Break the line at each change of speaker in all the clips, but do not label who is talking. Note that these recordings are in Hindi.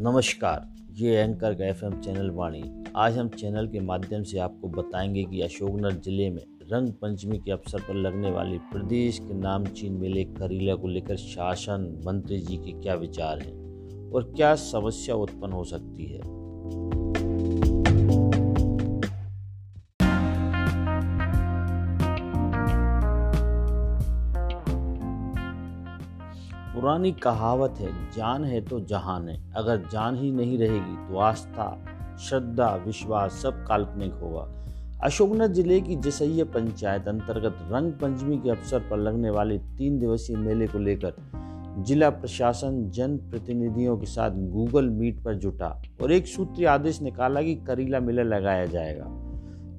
नमस्कार, ये एंकर का एफ़ चैनल वाणी। आज हम चैनल के माध्यम से आपको बताएँगे कि अशोकनगर ज़िले में रंग पंचमी के अवसर पर लगने वाले प्रदेश के नामचीन मेले करीला को लेकर शासन मंत्री जी के क्या विचार हैं और क्या समस्या उत्पन्न हो सकती है? पुरानी कहावत है, जान है तो जहान है। अगर जान ही नहीं रहेगी तो आस्था, श्रद्धा, विश्वास सब काल्पनिक होगा। अशोकनगर ज़िले की जसैया पंचायत अंतर्गत रंग पंचमी के अवसर पर लगने वाले तीन दिवसीय मेले को लेकर जिला प्रशासन जन प्रतिनिधियों के साथ गूगल मीट पर जुटा और एक सूत्रीय आदेश निकाला कि करीला मेला लगाया जाएगा।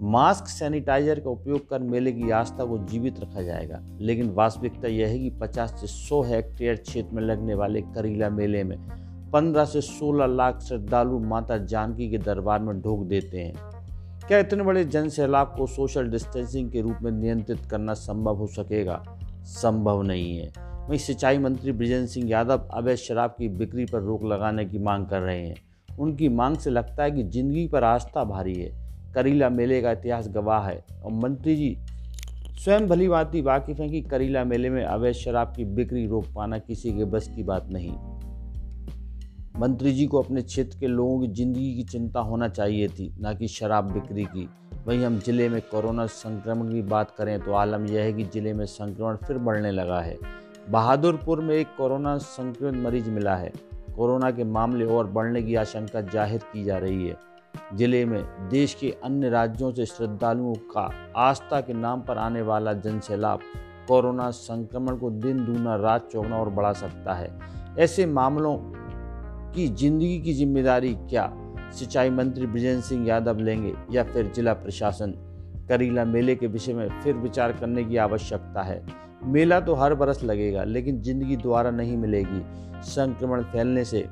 मास्क सैनिटाइजर का उपयोग कर मेले की आस्था को जीवित रखा जाएगा। लेकिन वास्तविकता यह है कि 50 से 100 हेक्टेयर क्षेत्र में लगने वाले करीला मेले में 15 से 16 लाख श्रद्धालु माता जानकी के दरबार में ढोक देते हैं। क्या इतने बड़े जन सैलाब को सोशल डिस्टेंसिंग के रूप में नियंत्रित करना संभव हो सकेगा? संभव नहीं है। वहीं सिंचाई मंत्री ब्रिजेंद्र सिंह यादव अवैध शराब की बिक्री पर रोक लगाने की मांग कर रहे हैं। उनकी मांग से लगता है कि ज़िंदगी पर आस्था भारी है। करीला मेले का इतिहास गवाह है। और मंत्री जी, स्वयं भली बाती वाकिफ हैं कि करीला मेले में अवैध शराब की बिक्री रोक पाना किसी के बस की बात नहीं। मंत्री जी को अपने क्षेत्र के लोगों की ज़िंदगी की चिंता होना चाहिए थी, ना कि शराब बिक्री की। वहीं हम ज़िले में कोरोना संक्रमण की बात करें तो आलम यह है कि ज़िले में संक्रमण फिर बढ़ने लगा है। बहादुरपुर में एक कोरोना संक्रमित मरीज़ मिला है। कोरोना के मामले और बढ़ने की आशंका ज़ाहिर की जा रही है। ज़िले में देश के अन्य राज्यों से श्रद्धालुओं का आस्था के नाम पर आने वाला जनसैलाब कोरोना संक्रमण को दिन दूना रात चौगना और बढ़ा सकता है। ऐसे मामलों की ज़िंदगी की ज़िम्मेदारी क्या सिंचाई मंत्री ब्रिजेंद्र सिंह यादव लेंगे या फिर जिला प्रशासन? करीला मेले के विषय में फिर विचार करने की आवश्यकता है। मेला तो हर बरस लगेगा, लेकिन ज़िंदगी द्वारा नहीं मिलेगी। संक्रमण फैलने से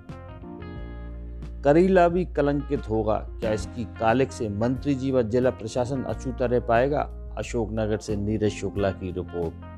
करीला भी कलंकित होगा। क्या इसकी कालिक से मंत्री जी व जिला प्रशासन अछूता रह पाएगा? अशोकनगर से नीरज शुक्ला की रिपोर्ट।